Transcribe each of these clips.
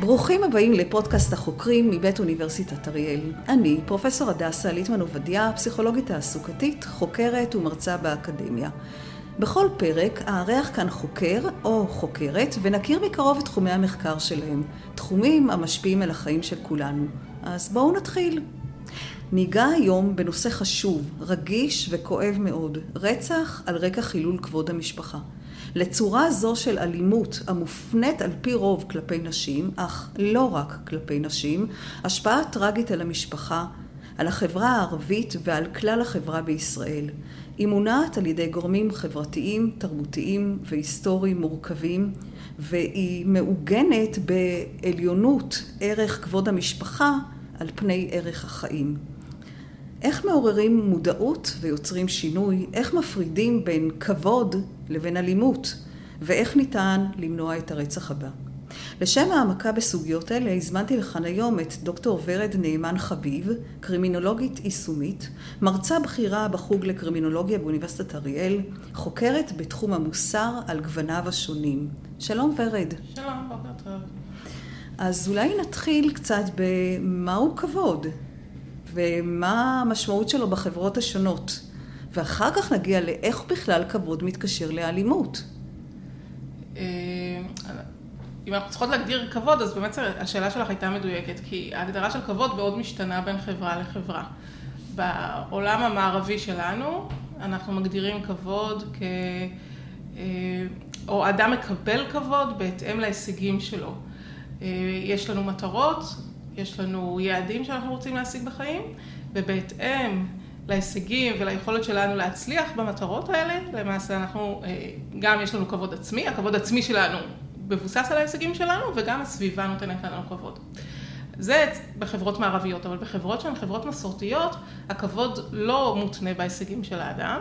ברוכים הבאים לפודקאסט החוקרים מבית אוניברסיטת אריאל. אני, פרופסור הדסה ליטמן עובדיה, פסיכולוגית תעסוקתית, חוקרת ומרצה באקדמיה. בכל פרק אארח כאן חוקר או חוקרת ונכיר מקרוב את תחומי המחקר שלהם, תחומים המשפיעים על החיים של כולנו. אז בואו נתחיל. ניגע היום בנושא חשוב, רגיש וכואב מאוד, רצח על רקע חילול כבוד המשפחה. לצורה זו של אלימות המופנית על פי רוב כלפי נשים, אך לא רק כלפי נשים, השפעה טרגית על המשפחה, על החברה הערבית ועל כלל החברה בישראל. היא מונעת על ידי גורמים חברתיים, תרבותיים והיסטוריים מורכבים, והיא מעוגנת בעליונות ערך כבוד המשפחה על פני ערך החיים. איך מעוררים מודעות ויוצרים שינוי? איך מפרידים בין כבוד לבין אלימות? ואיך ניתן למנוע את הרצח הבא? לשם העמקה בסוגיות אלה הזמנתי לכאן היום את דוקטור ורד נאמן חביב, קרימינולוגית יישומית, מרצה בכירה בחוג לקרימינולוגיה באוניברסיטת אריאל, חוקרת בתחום המוסר על גווניו השונים. שלום ורד. שלום, בוקר טוב. אז אולי נתחיל קצת במהו כבוד, ומה המשמעות שלו בחברות השונות, ואחר כך נגיע לאיך בכלל כבוד מתקשר לאלימות. אה, אם אנחנו צריכות להגדיר כבוד, אז באמת השאלה שלך הייתה מדויקת, כי ההגדרה של כבוד מאוד משתנה בין חברה לחברה. בעולם המערבי שלנו, אנחנו מגדירים כבוד כ... אה, או אדם מקבל כבוד בהתאם להישגים שלו. אה, יש לנו מטרות, יש לנו יעדים שאנחנו רוצים להשיג בחיים, ובהתאם להישגים וליכולת שלנו להצליח במטרות האלה, למעשה אנחנו, אה, גם יש לנו כבוד עצמי, הכבוד עצמי שלנו מבוסס על ההישגים שלנו, וגם הסביבה נותנת לנו כבוד. זה בחברות מערביות, אבל בחברות שהן חברות מסורתיות, הכבוד לא מותנה בהישגים של האדם,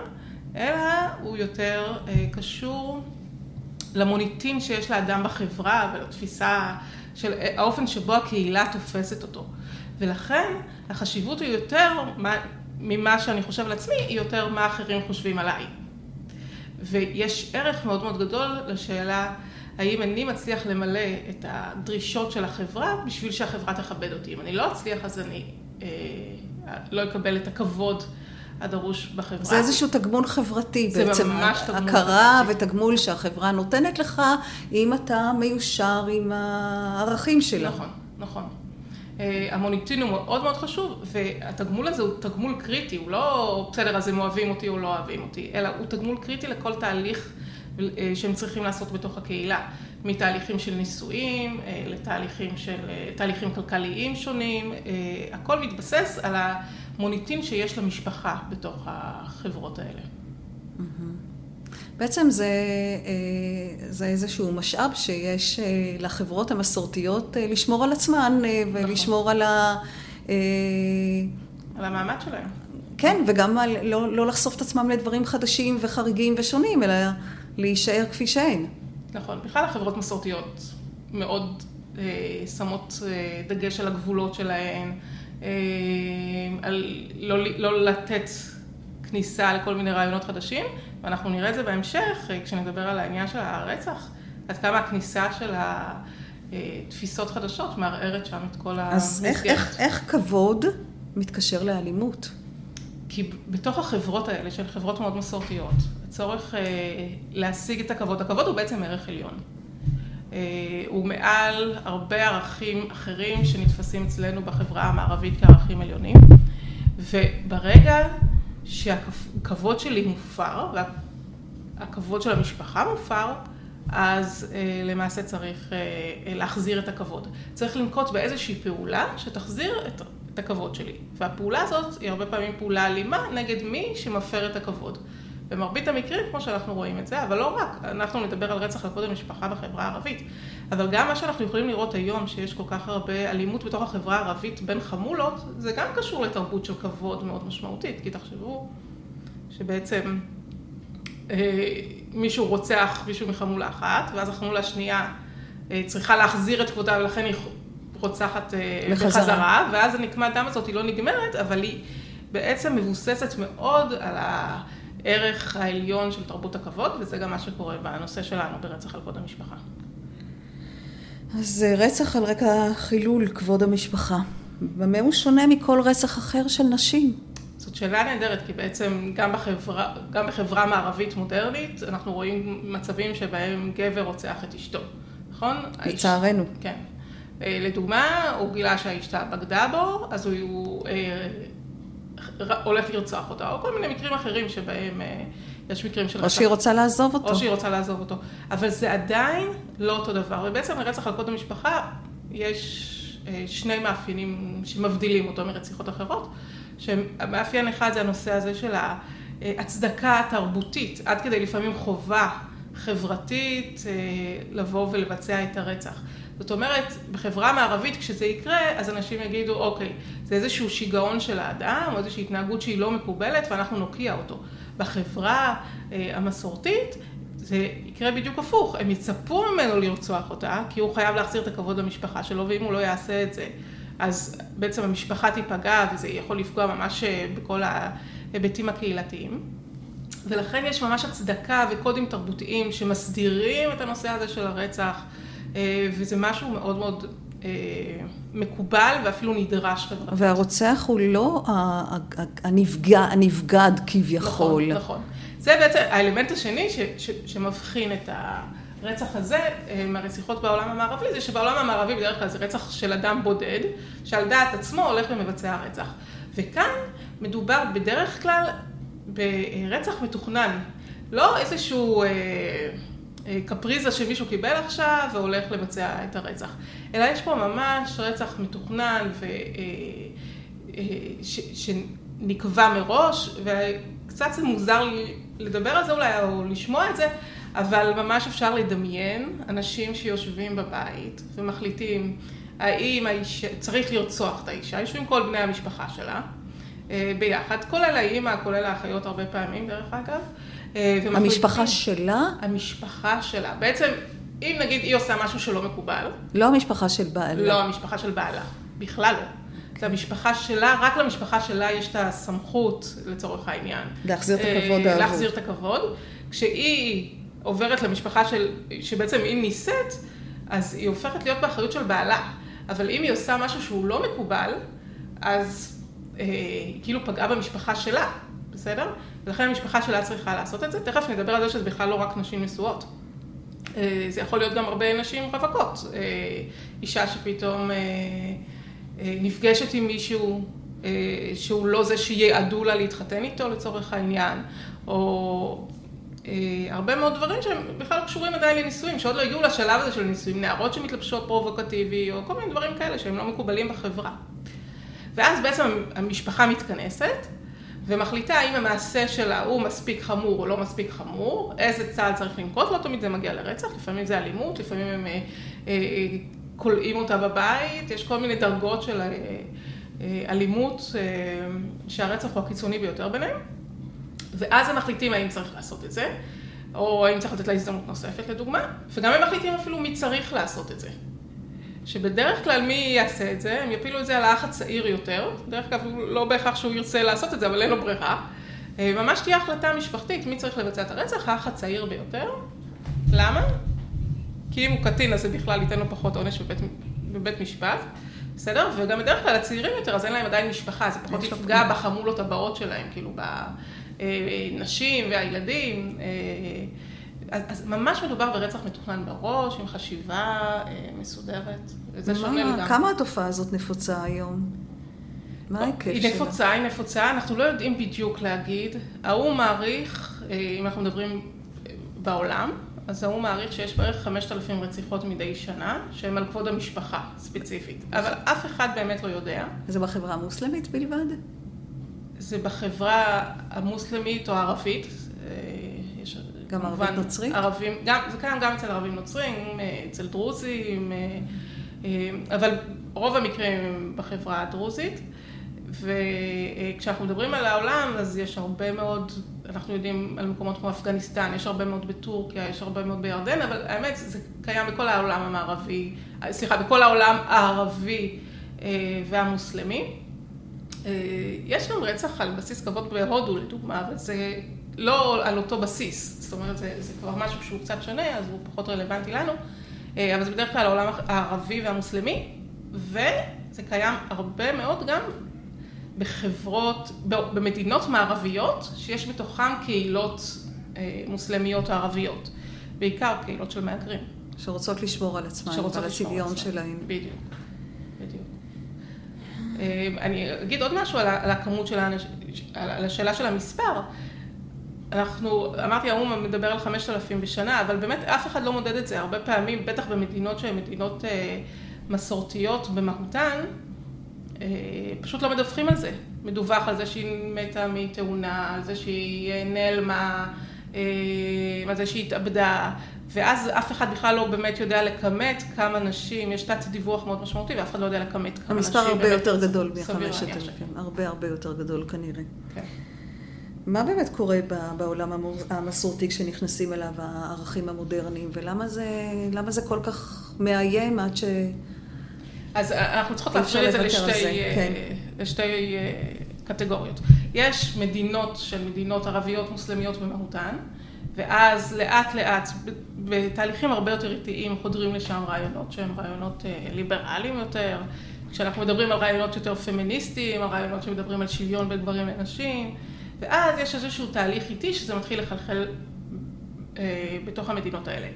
אלא הוא יותר אה, קשור למוניטין שיש לאדם בחברה ולתפיסה של האופן שבו הקהילה תופסת אותו. ולכן החשיבות היא יותר, ממה שאני חושב על עצמי, היא יותר מה אחרים חושבים עליי. ויש ערך מאוד מאוד גדול לשאלה האם אני מצליח למלא את הדרישות של החברה בשביל שהחברה תכבד אותי. אם אני לא אצליח אז אני אה, לא אקבל את הכבוד הדרוש בחברה. זה איזשהו תגמול חברתי זה בעצם. זה ממש תגמול הכרה חברתי. ותגמול שהחברה נותנת לך, אם אתה מיושר עם הערכים שלה. נכון, נכון. אה, המוניטין הוא מאוד מאוד חשוב, והתגמול הזה הוא תגמול קריטי, הוא לא בסדר, אז הם אוהבים אותי או לא אוהבים אותי, אלא הוא תגמול קריטי לכל תהליך אה, שהם צריכים לעשות בתוך הקהילה, מתהליכים של נישואים, אה, לתהליכים של, תהליכים כלכליים שונים, הכל מתבסס על המוניטין שיש למשפחה בתוך החברות האלה. בעצם זה, זה איזשהו משאב שיש לחברות המסורתיות לשמור על עצמן ולשמור נכון. על ה... על המעמד שלהם. כן, וגם על לא, לא לחשוף את עצמם לדברים חדשים וחריגים ושונים, אלא להישאר כפי שהן. נכון, בכלל החברות מסורתיות מאוד אה, שמות אה, דגש על הגבולות שלהן, אה, על לא, לא לתת כניסה לכל מיני רעיונות חדשים, ואנחנו נראה את זה בהמשך, כשנדבר על העניין של הרצח, עד כמה הכניסה של התפיסות חדשות מערערת שם את כל המסגרת. אז איך, איך, איך כבוד מתקשר לאלימות? כי בתוך החברות האלה, שהן חברות מאוד מסורתיות, הצורך אה, להשיג את הכבוד, הכבוד הוא בעצם ערך עליון. אה, הוא מעל הרבה ערכים אחרים שנתפסים אצלנו בחברה המערבית כערכים עליונים, וברגע שהכבוד שלי מופר, והכבוד של המשפחה מופר, אז אה, למעשה צריך אה, להחזיר את הכבוד. צריך לנקוט באיזושהי פעולה שתחזיר את, את הכבוד שלי. והפעולה הזאת היא הרבה פעמים פעולה אלימה נגד מי שמפר את הכבוד. במרבית המקרים, כמו שאנחנו רואים את זה, אבל לא רק, אנחנו נדבר על רצח על כבוד המשפחה בחברה הערבית, אבל גם מה שאנחנו יכולים לראות היום, שיש כל כך הרבה אלימות בתוך החברה הערבית בין חמולות, זה גם קשור לתרבות של כבוד מאוד משמעותית, כי תחשבו שבעצם אה, מישהו רוצח מישהו מחמולה אחת, ואז החמולה השנייה אה, צריכה להחזיר את כבודה, ולכן היא רוצחת אה, בחזרה. בחזרה, ואז הנקמת דם הזאת היא לא נגמרת, אבל היא בעצם מבוססת מאוד על הערך העליון של תרבות הכבוד, וזה גם מה שקורה בנושא שלנו ברצח על כבוד המשפחה. אז רצח על רקע חילול כבוד המשפחה. במה הוא שונה מכל רצח אחר של נשים? זאת שאלה נהדרת, כי בעצם גם בחברה, גם בחברה מערבית מודרנית, אנחנו רואים מצבים שבהם גבר רוצח את אשתו, נכון? לצערנו. האיש, כן. אה, לדוגמה, הוא גילה שהאשתה בגדה בו, אז הוא אה, הולך לרצוח אותה, או כל מיני מקרים אחרים שבהם אה, יש מקרים של... או שהיא רוצה לעזוב אותו. או שהיא רוצה לעזוב אותו. אבל זה עדיין לא אותו דבר, ובעצם לרצח על קוד המשפחה יש אה, שני מאפיינים שמבדילים אותו מרציחות אחרות, שמאפיין אחד זה הנושא הזה של ההצדקה התרבותית, עד כדי לפעמים חובה חברתית אה, לבוא ולבצע את הרצח. זאת אומרת, בחברה מערבית כשזה יקרה, אז אנשים יגידו, אוקיי, זה איזשהו שיגעון של האדם, או איזושהי התנהגות שהיא לא מקובלת, ואנחנו נוקיע אותו. בחברה אה, המסורתית, זה יקרה בדיוק הפוך, הם יצפו ממנו לרצוח אותה, כי הוא חייב להחזיר את הכבוד למשפחה שלו, ואם הוא לא יעשה את זה, אז בעצם המשפחה תיפגע, וזה יכול לפגוע ממש אה, בכל ההיבטים הקהילתיים. ולכן יש ממש הצדקה וקודים תרבותיים שמסדירים את הנושא הזה של הרצח, וזה משהו מאוד מאוד אה, מקובל ואפילו נדרש חברתית. והרוצח הוא לא הנפגע, הנבגד כביכול. נכון, נכון. זה בעצם האלמנט השני ש, ש, שמבחין את הרצח הזה אה, מהרציחות בעולם המערבי, זה שבעולם המערבי בדרך כלל זה רצח של אדם בודד, שעל דעת עצמו הולך ומבצע רצח. וכאן מדובר בדרך כלל ברצח מתוכנן, לא איזשהו אה, אה, קפריזה שמישהו קיבל עכשיו והולך לבצע את הרצח, אלא יש פה ממש רצח מתוכנן ו... אה, אה, ש, שנקבע מראש, וקצת זה מוזר לדבר על זה אולי, או לשמוע את זה, אבל ממש אפשר לדמיין אנשים שיושבים בבית ומחליטים האם האישה, צריך לרצוח את האישה, יושבים כל בני המשפחה שלה אה, ביחד, כולל האימא, כולל האחיות הרבה פעמים דרך אגב. אה, המשפחה שלה? המשפחה שלה. בעצם, אם נגיד היא עושה משהו שלא מקובל. לא המשפחה של בעלה. לא המשפחה של בעלה, בכלל לא. למשפחה שלה, רק למשפחה שלה יש את הסמכות לצורך העניין. להחזיר את הכבוד אה, האהוב. להחזיר את הכבוד. כשהיא עוברת למשפחה של, שבעצם היא נישאת, אז היא הופכת להיות באחריות של בעלה. אבל אם היא עושה משהו שהוא לא מקובל, אז אה, היא כאילו פגעה במשפחה שלה, בסדר? ולכן המשפחה שלה צריכה לעשות את זה. תכף נדבר על זה שזה בכלל לא רק נשים נשואות. אה, זה יכול להיות גם הרבה נשים רווקות. אישה שפתאום... אה, נפגשת עם מישהו אה, שהוא לא זה שיעדו לה להתחתן איתו לצורך העניין, או אה, הרבה מאוד דברים שהם בכלל קשורים עדיין לנישואים, שעוד לא הגיעו לשלב הזה של נישואים, נערות שמתלבשות פרובוקטיבי, או כל מיני דברים כאלה שהם לא מקובלים בחברה. ואז בעצם המשפחה מתכנסת, ומחליטה האם המעשה שלה הוא מספיק חמור או לא מספיק חמור, איזה צעד צריך לנקוט, לא תמיד זה מגיע לרצח, לפעמים זה אלימות, לפעמים הם כולאים אותה בבית, יש כל מיני דרגות של אה, אה, אלימות, אה, שהרצח הוא הקיצוני ביותר ביניהם, ואז הם מחליטים האם צריך לעשות את זה, או האם צריך לתת לה הזדמנות נוספת לדוגמה, וגם הם מחליטים אפילו מי צריך לעשות את זה. שבדרך כלל מי יעשה את זה, הם יפילו את זה על האח הצעיר יותר, דרך אגב לא בהכרח שהוא ירצה לעשות את זה, אבל אין לו ברירה. ממש תהיה החלטה משפחתית, מי צריך לבצע את הרצח, האח הצעיר ביותר. למה? כי אם הוא קטין אז זה בכלל ייתן לו פחות עונש בבית, בבית משפט, בסדר? וגם בדרך כלל הצעירים יותר, אז אין להם עדיין משפחה, זה פחות יפגע בחמולות הבאות שלהם, כאילו בנשים והילדים. אה, אז, אז ממש מדובר ברצח מתוכנן בראש, עם חשיבה אה, מסודרת, וזה שונה לגמרי. כמה התופעה הזאת נפוצה היום? מה ההיקף שלה? היא נפוצה, היא נפוצה, אנחנו לא יודעים בדיוק להגיד. האו"ם מעריך, אה, אם אנחנו מדברים בעולם, אז ההוא מעריך שיש בערך 5,000 רציחות מדי שנה, שהן על כבוד המשפחה ספציפית. אבל אף אחד באמת לא יודע. זה בחברה המוסלמית בלבד? זה בחברה המוסלמית או הערבית. גם ערבית נוצרית? ערבים, גם, זה קיים גם אצל ערבים נוצרים, אצל דרוזים, אבל רוב המקרים הם בחברה הדרוזית. וכשאנחנו מדברים על העולם, אז יש הרבה מאוד, אנחנו יודעים על מקומות כמו אפגניסטן, יש הרבה מאוד בטורקיה, יש הרבה מאוד בירדן, אבל האמת, זה קיים בכל העולם המערבי, סליחה, בכל העולם הערבי אה, והמוסלמי. אה, יש גם רצח על בסיס כבוד בהודו, לדוגמה, אבל זה לא על אותו בסיס, זאת אומרת, זה, זה כבר משהו שהוא קצת שונה, אז הוא פחות רלוונטי לנו. אבל זה בדרך כלל העולם הערבי והמוסלמי, וזה קיים הרבה מאוד גם בחברות, במדינות מערביות, שיש בתוכן קהילות מוסלמיות או ערביות, בעיקר קהילות של מהגרים. שרוצות לשמור על עצמן, על הצביון שלהן. בדיוק, בדיוק. אני אגיד עוד משהו על הכמות של האנשים, על השאלה של המספר. אנחנו, אמרתי, האו"ם מדבר על 5,000 בשנה, אבל באמת אף אחד לא מודד את זה. הרבה פעמים, בטח במדינות שהן מדינות אה, מסורתיות במהותן, אה, פשוט לא מדווחים על זה. מדווח על זה שהיא מתה מתאונה, על זה שהיא נעלמה, אה, על זה שהיא התאבדה, ואז אף אחד בכלל לא באמת יודע לכמת כמה נשים, יש תת דיווח מאוד משמעותי, ואף אחד לא יודע לכמת כמה נשים. המספר הרבה יותר גדול מחמשת אלפים, הרבה הרבה יותר גדול כנראה. כן. מה באמת קורה בעולם המסורתי כשנכנסים אליו הערכים המודרניים, ולמה זה, זה כל כך מאיים עד ש... אז אנחנו צריכות להפריד את זה לשתי, כן. לשתי קטגוריות. יש מדינות של מדינות ערביות מוסלמיות במהותן, ואז לאט לאט, בתהליכים הרבה יותר איטיים, חודרים לשם רעיונות שהם רעיונות ליברליים יותר. כשאנחנו מדברים על רעיונות יותר פמיניסטיים, על רעיונות שמדברים על שוויון בין גברים לנשים, ואז יש איזשהו תהליך איטי שזה מתחיל לחלחל אה, בתוך המדינות האלה.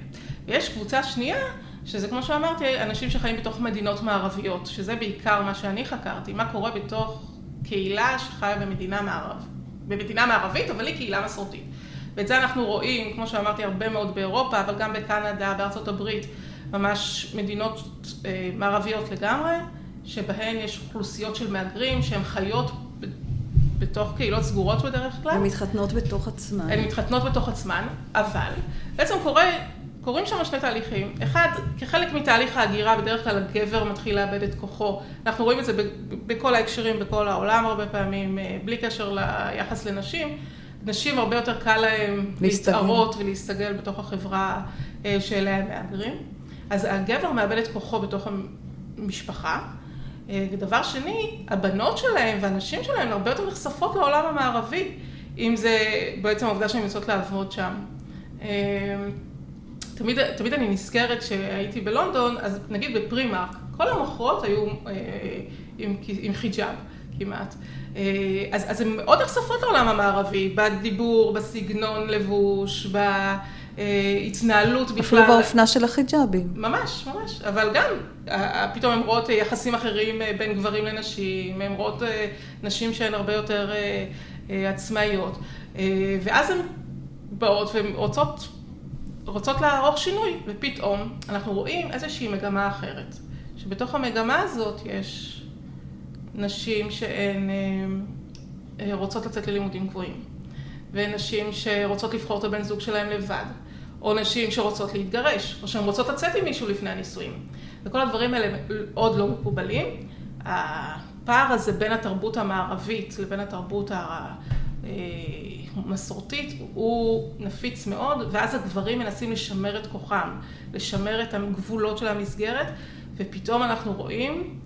ויש קבוצה שנייה, שזה כמו שאמרתי, אנשים שחיים בתוך מדינות מערביות, שזה בעיקר מה שאני חקרתי, מה קורה בתוך קהילה שחיה במדינה מערב. במדינה מערבית, אבל היא קהילה מסורתית. ואת זה אנחנו רואים, כמו שאמרתי, הרבה מאוד באירופה, אבל גם בקנדה, בארצות הברית, ממש מדינות אה, מערביות לגמרי, שבהן יש אוכלוסיות של מהגרים שהן חיות בתוך קהילות סגורות בדרך כלל. הן מתחתנות בתוך עצמן. הן מתחתנות בתוך עצמן, אבל בעצם קורה, קורים שם שני תהליכים. אחד, כחלק מתהליך ההגירה, בדרך כלל הגבר מתחיל לאבד את כוחו. אנחנו רואים את זה בכל ההקשרים, בכל העולם הרבה פעמים, אה, בלי קשר ליחס לנשים. נשים הרבה יותר קל להן להתערות ולהסתגל בתוך החברה אה, שאליה הם מהגרים. אז הגבר מאבד את כוחו בתוך המשפחה. אה, ודבר שני, הבנות שלהם והנשים שלהם הרבה יותר נחשפות לעולם המערבי, אם זה בעצם העובדה שהן יוצאות לעבוד שם. אה, תמיד, תמיד אני נזכרת כשהייתי בלונדון, אז נגיד בפרימארק, כל המוכרות היו עם, עם חיג'אב כמעט. אז, אז הן מאוד נחשפות לעולם המערבי, בדיבור, בסגנון לבוש, ב... התנהלות בכלל. אפילו באופנה של החיג'אבים. ממש, ממש. אבל גם, פתאום הן רואות יחסים אחרים בין גברים לנשים, הן רואות נשים שהן הרבה יותר עצמאיות. ואז הן באות והן רוצות, רוצות לערוך שינוי, ופתאום אנחנו רואים איזושהי מגמה אחרת. שבתוך המגמה הזאת יש נשים שהן רוצות לצאת ללימודים גבוהים. ונשים שרוצות לבחור את הבן זוג שלהם לבד, או נשים שרוצות להתגרש, או שהן רוצות לצאת עם מישהו לפני הנישואים. וכל הדברים האלה עוד לא מקובלים. הפער הזה בין התרבות המערבית לבין התרבות המסורתית הוא נפיץ מאוד, ואז הגברים מנסים לשמר את כוחם, לשמר את הגבולות של המסגרת, ופתאום אנחנו רואים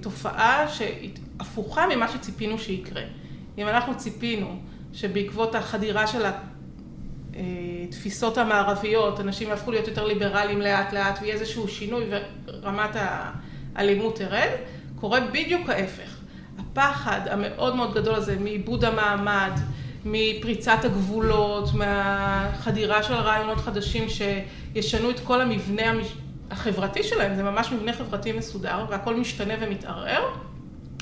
תופעה שהפוכה ממה שציפינו שיקרה. אם אנחנו ציפינו שבעקבות החדירה של התפיסות המערביות, אנשים הפכו להיות יותר ליברליים לאט לאט ויהיה איזשהו שינוי ורמת האלימות תרד, קורה בדיוק ההפך. הפחד המאוד מאוד גדול הזה מעיבוד המעמד, מפריצת הגבולות, מהחדירה של רעיונות חדשים שישנו את כל המבנה החברתי שלהם, זה ממש מבנה חברתי מסודר והכל משתנה ומתערער,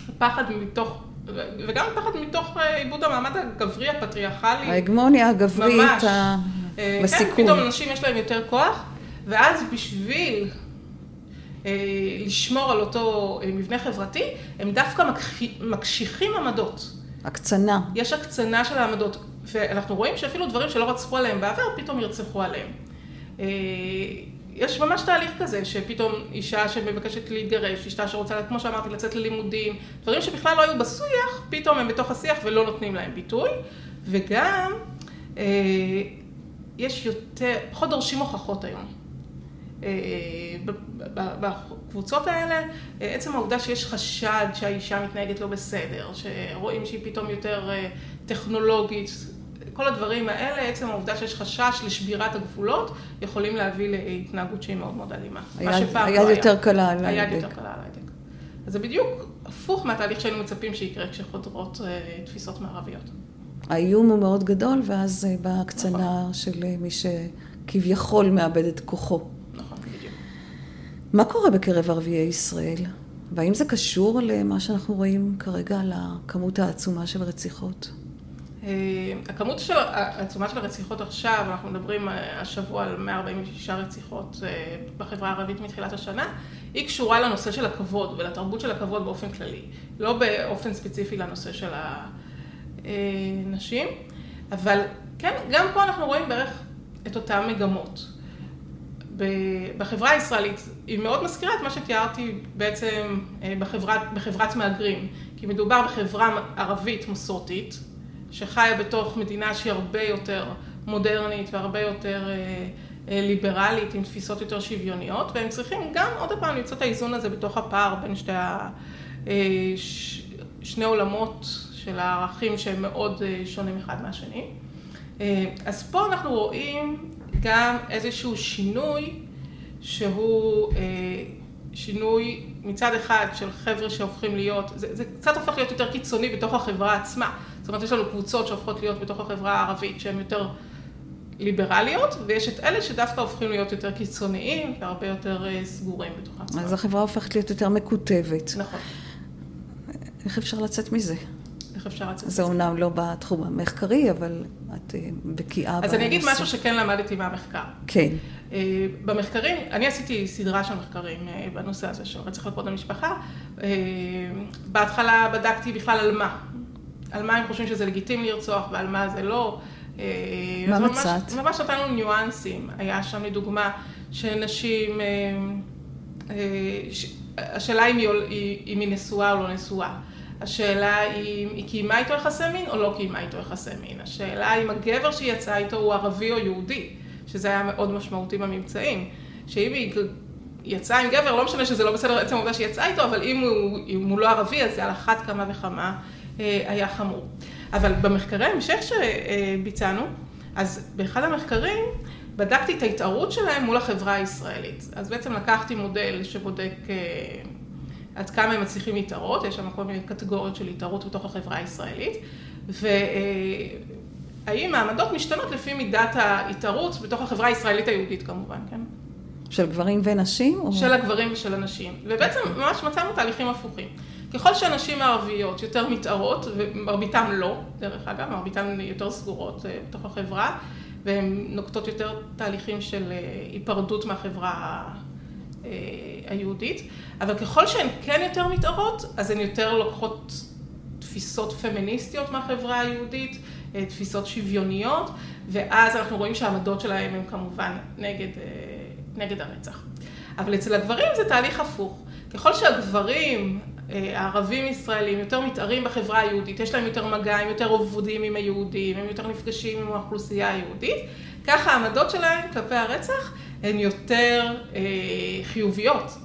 הפחד מתוך וגם פחד מתוך עיבוד המעמד הגברי הפטריארכלי. ההגמוניה הגברית ממש. בסיכון. כן, פתאום אנשים יש להם יותר כוח, ואז בשביל לשמור על אותו מבנה חברתי, הם דווקא מקשיחים עמדות. הקצנה. יש הקצנה של העמדות, ואנחנו רואים שאפילו דברים שלא רצחו עליהם בעבר, פתאום ירצחו עליהם. יש ממש תהליך כזה, שפתאום אישה שמבקשת להתגרש, אישה שרוצה, כמו שאמרתי, לצאת ללימודים, דברים שבכלל לא היו בשיח, פתאום הם בתוך השיח ולא נותנים להם ביטוי, וגם אה, יש יותר, פחות דורשים הוכחות היום. אה, בקבוצות האלה, עצם העובדה שיש חשד שהאישה מתנהגת לא בסדר, שרואים שהיא פתאום יותר טכנולוגית, כל הדברים האלה, עצם העובדה שיש חשש לשבירת הגבולות, יכולים להביא להתנהגות שהיא מאוד מאוד אלימה. היד, לא יותר קלה על ההדק. היד יותר קלה על ההדק. אז זה בדיוק הפוך מהתהליך שהיינו מצפים שיקרה כשחודרות אה, תפיסות מערביות. האיום הוא מאוד גדול, ואז אה, באה הקצנה נכון. של אה, מי שכביכול מאבד את כוחו. נכון, בדיוק. מה קורה בקרב ערביי ישראל? והאם זה קשור למה שאנחנו רואים כרגע על הכמות העצומה של רציחות? הכמות של, העצומה של הרציחות עכשיו, אנחנו מדברים השבוע על 146 רציחות בחברה הערבית מתחילת השנה, היא קשורה לנושא של הכבוד ולתרבות של הכבוד באופן כללי, לא באופן ספציפי לנושא של הנשים, אבל כן, גם פה אנחנו רואים בערך את אותן מגמות. בחברה הישראלית, היא מאוד מזכירה את מה שתיארתי בעצם אה, בחברת, בחברת מהגרים, כי מדובר בחברה ערבית מסורתית, שחיה בתוך מדינה שהיא הרבה יותר מודרנית והרבה יותר אה, אה, ליברלית, עם תפיסות יותר שוויוניות, והם צריכים גם עוד פעם למצוא את האיזון הזה בתוך הפער בין שתי ה... אה, שני עולמות של הערכים שהם מאוד אה, שונים אחד מהשני. אז פה אנחנו רואים גם איזשהו שינוי שהוא שינוי מצד אחד של חבר'ה שהופכים להיות, זה, זה קצת הופך להיות יותר קיצוני בתוך החברה עצמה. זאת אומרת, יש לנו קבוצות שהופכות להיות בתוך החברה הערבית שהן יותר ליברליות, ויש את אלה שדווקא הופכים להיות יותר קיצוניים והרבה יותר אה, סגורים בתוך עצמם. אז החברה הופכת להיות יותר מקוטבת. נכון. איך אפשר לצאת מזה? איך אפשר לצאת מזה? זה אומנם לא בתחום המחקרי, אבל את אה, בקיאה בנושא. אז אני אגיד משהו שכן למדתי מהמחקר. כן. אה, במחקרים, אני עשיתי סדרה של מחקרים בנושא הזה של רצח לכבוד המשפחה. בהתחלה בדקתי בכלל על מה. על מה הם חושבים שזה לגיטימי לרצוח ועל מה זה לא. אה, מה מצאת? ממש נתנו ניואנסים. היה שם לדוגמה שנשים, אה, אה, השאלה אם היא נשואה או לא נשואה. השאלה אם היא קיימה איתו יחסי מין או לא קיימה איתו יחסי מין. השאלה אם הגבר שהיא יצאה איתו הוא ערבי או יהודי, שזה היה מאוד משמעותי בממצאים. שאם היא יצאה עם גבר, לא משנה שזה לא בסדר עצם העובדה שהיא יצאה איתו, אבל אם הוא, אם הוא לא ערבי, אז זה על אחת כמה וכמה היה חמור. אבל במחקרי המשך שביצענו, אז באחד המחקרים בדקתי את ההתערות שלהם מול החברה הישראלית. אז בעצם לקחתי מודל שבודק אה, עד כמה הם מצליחים להתערות, יש שם כל מיני קטגוריות של התערות בתוך החברה הישראלית, והאם העמדות משתנות לפי מידת ההתערות בתוך החברה הישראלית היהודית כמובן, כן? של גברים ונשים? או... של הגברים ושל הנשים. ובעצם ממש מצאנו תהליכים הפוכים. ככל שהנשים הערביות יותר מתערות, ומרביתן לא, דרך אגב, מרביתן יותר סגורות אה, בתוך החברה, והן נוקטות יותר תהליכים של אה, היפרדות מהחברה היהודית, אבל ככל שהן כן יותר מתערות, אז הן יותר לוקחות תפיסות פמיניסטיות מהחברה היהודית, תפיסות שוויוניות, ואז אנחנו רואים שהעמדות שלהם הן כמובן נגד, נגד הרצח. אבל אצל הגברים זה תהליך הפוך. ככל שהגברים אה, הערבים ישראלים יותר מתארים בחברה היהודית, יש להם יותר מגע, הם יותר עובדים עם היהודים, הם יותר נפגשים עם האוכלוסייה היהודית, ככה העמדות שלהם כלפי הרצח הן יותר אה, חיוביות,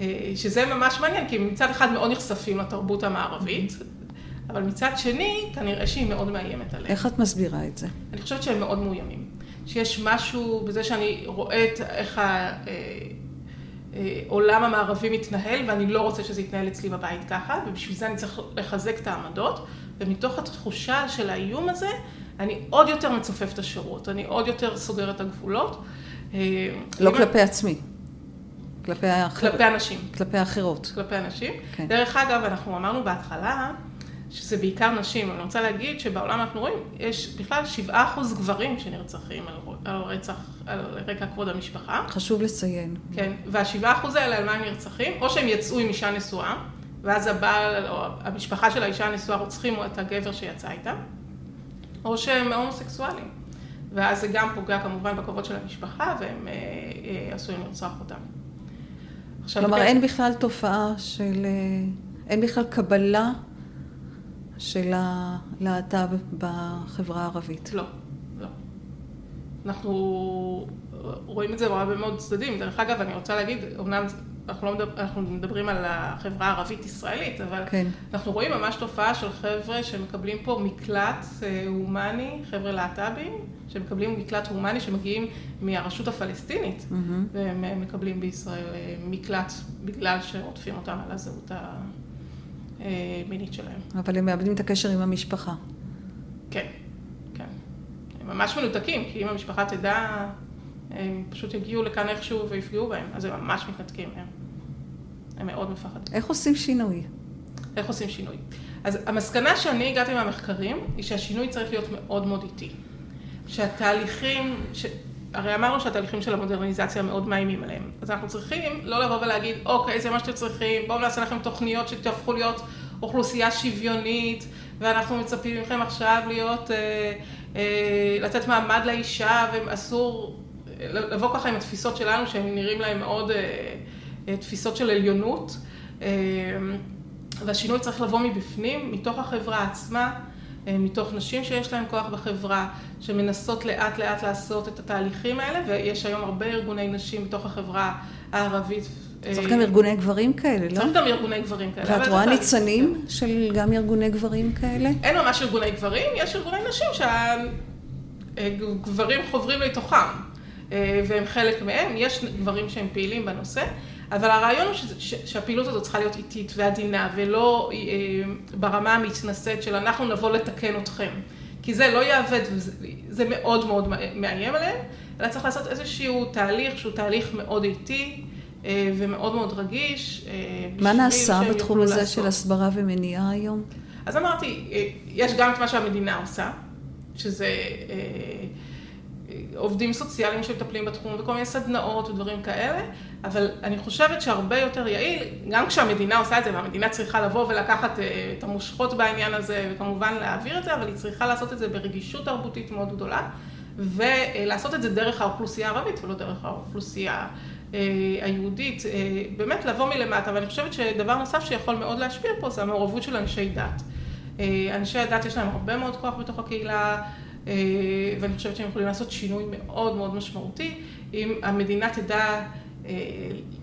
אה, שזה ממש מעניין, כי מצד אחד מאוד נחשפים לתרבות המערבית, אבל מצד שני, כנראה שהיא מאוד מאיימת עליהם. איך את מסבירה את זה? אני חושבת שהם מאוד מאוימים. שיש משהו בזה שאני רואה את איך ה... אה, העולם המערבי מתנהל ואני לא רוצה שזה יתנהל אצלי בבית ככה, ובשביל זה אני צריך לחזק את העמדות, ומתוך התחושה של האיום הזה, אני עוד יותר מצופף את השירות, אני עוד יותר סוגר את הגבולות. אה, לא כלפי עצמי. כלפי האחרות. כלפי אנשים. כלפי האחרות. כלפי אנשים. כן. דרך אגב, אנחנו אמרנו בהתחלה, שזה בעיקר נשים. אני רוצה להגיד שבעולם אנחנו רואים, יש בכלל שבעה אחוז גברים שנרצחים על, על רצח, על רקע כבוד המשפחה. חשוב לציין. כן, והשבעה אחוז האלה על מה הם נרצחים? או שהם יצאו עם אישה נשואה, ואז הבעל או המשפחה של האישה הנשואה רוצחים את הגבר שיצא איתה, או שהם הומוסקסואלים. ואז זה גם פוגע כמובן בכבוד של המשפחה, והם אה, אה, עשויים לרצוח אותם. כלומר, אין בכלל תופעה של... אה, אין בכלל קבלה של הלהט"ב בחברה הערבית? לא, לא. אנחנו רואים את זה בהרבה מאוד צדדים. דרך אגב, אני רוצה להגיד, אמנם אנחנו, לא מדבר, אנחנו מדברים על החברה הערבית-ישראלית, אבל כן. אנחנו רואים ממש תופעה של חבר'ה שמקבלים פה מקלט אה, הומני, חבר'ה להט"בים, שמקבלים מקלט הומני שמגיעים מהרשות הפלסטינית, mm-hmm. והם מקבלים בישראל אה, מקלט בגלל שרודפים אותם על הזהות המינית שלהם. אבל הם מאבדים את הקשר עם המשפחה. כן, כן. הם ממש מנותקים, כי אם המשפחה תדע הם פשוט יגיעו לכאן איכשהו ויפגעו בהם, אז הם ממש מתנתקים מהם. הם מאוד מפחדים. איך עושים שינוי? איך עושים שינוי? אז המסקנה שאני הגעתי מהמחקרים, היא שהשינוי צריך להיות מאוד מאוד איטי. שהתהליכים, ש... הרי אמרנו שהתהליכים של המודרניזציה מאוד מאיימים עליהם. אז אנחנו צריכים לא לבוא ולהגיד, אוקיי, זה מה שאתם צריכים, בואו נעשה לכם תוכניות שתהפכו להיות אוכלוסייה שוויונית, ואנחנו מצפים מכם עכשיו להיות, אה, אה, לתת מעמד לאישה, ואסור לבוא ככה עם התפיסות שלנו, שהם נראים להם מאוד אה, אה, תפיסות של עליונות. אה, והשינוי צריך לבוא מבפנים, מתוך החברה עצמה, מתוך נשים שיש להן כוח בחברה, שמנסות לאט לאט לעשות את התהליכים האלה, ויש היום הרבה ארגוני נשים בתוך החברה הערבית. צריך גם ארגוני גברים כאלה, לא? צריך גם ארגוני גברים כאלה. ואת רואה ניצנים של גם ארגוני גברים כאלה? אין ממש ארגוני גברים, יש ארגוני נשים שהגברים חוברים לתוכם. אה, והם חלק מהם, יש דברים שהם פעילים בנושא, אבל הרעיון הוא שהפעילות הזאת צריכה להיות איטית ועדינה, ולא אה, ברמה המתנשאת של אנחנו נבוא לתקן אתכם. כי זה לא יעבד, זה מאוד מאוד מאיים עליהם, אלא צריך לעשות איזשהו תהליך שהוא תהליך מאוד איטי אה, ומאוד מאוד רגיש. מה נעשה בתחום הזה לעשות. של הסברה ומניעה היום? אז אמרתי, יש גם את מה שהמדינה עושה, שזה... עובדים סוציאליים שמטפלים בתחום וכל מיני סדנאות ודברים כאלה, אבל אני חושבת שהרבה יותר יעיל, גם כשהמדינה עושה את זה, והמדינה צריכה לבוא ולקחת אה, את המושכות בעניין הזה, וכמובן להעביר את זה, אבל היא צריכה לעשות את זה ברגישות תרבותית מאוד גדולה, ולעשות את זה דרך האוכלוסייה הערבית ולא דרך האוכלוסייה אה, היהודית, אה, באמת לבוא מלמטה, ואני חושבת שדבר נוסף שיכול מאוד להשפיע פה זה המעורבות של אנשי דת. אנשי הדת יש להם הרבה מאוד כוח בתוך הקהילה, ואני חושבת שהם יכולים לעשות שינוי מאוד מאוד משמעותי, אם המדינה תדע... אה,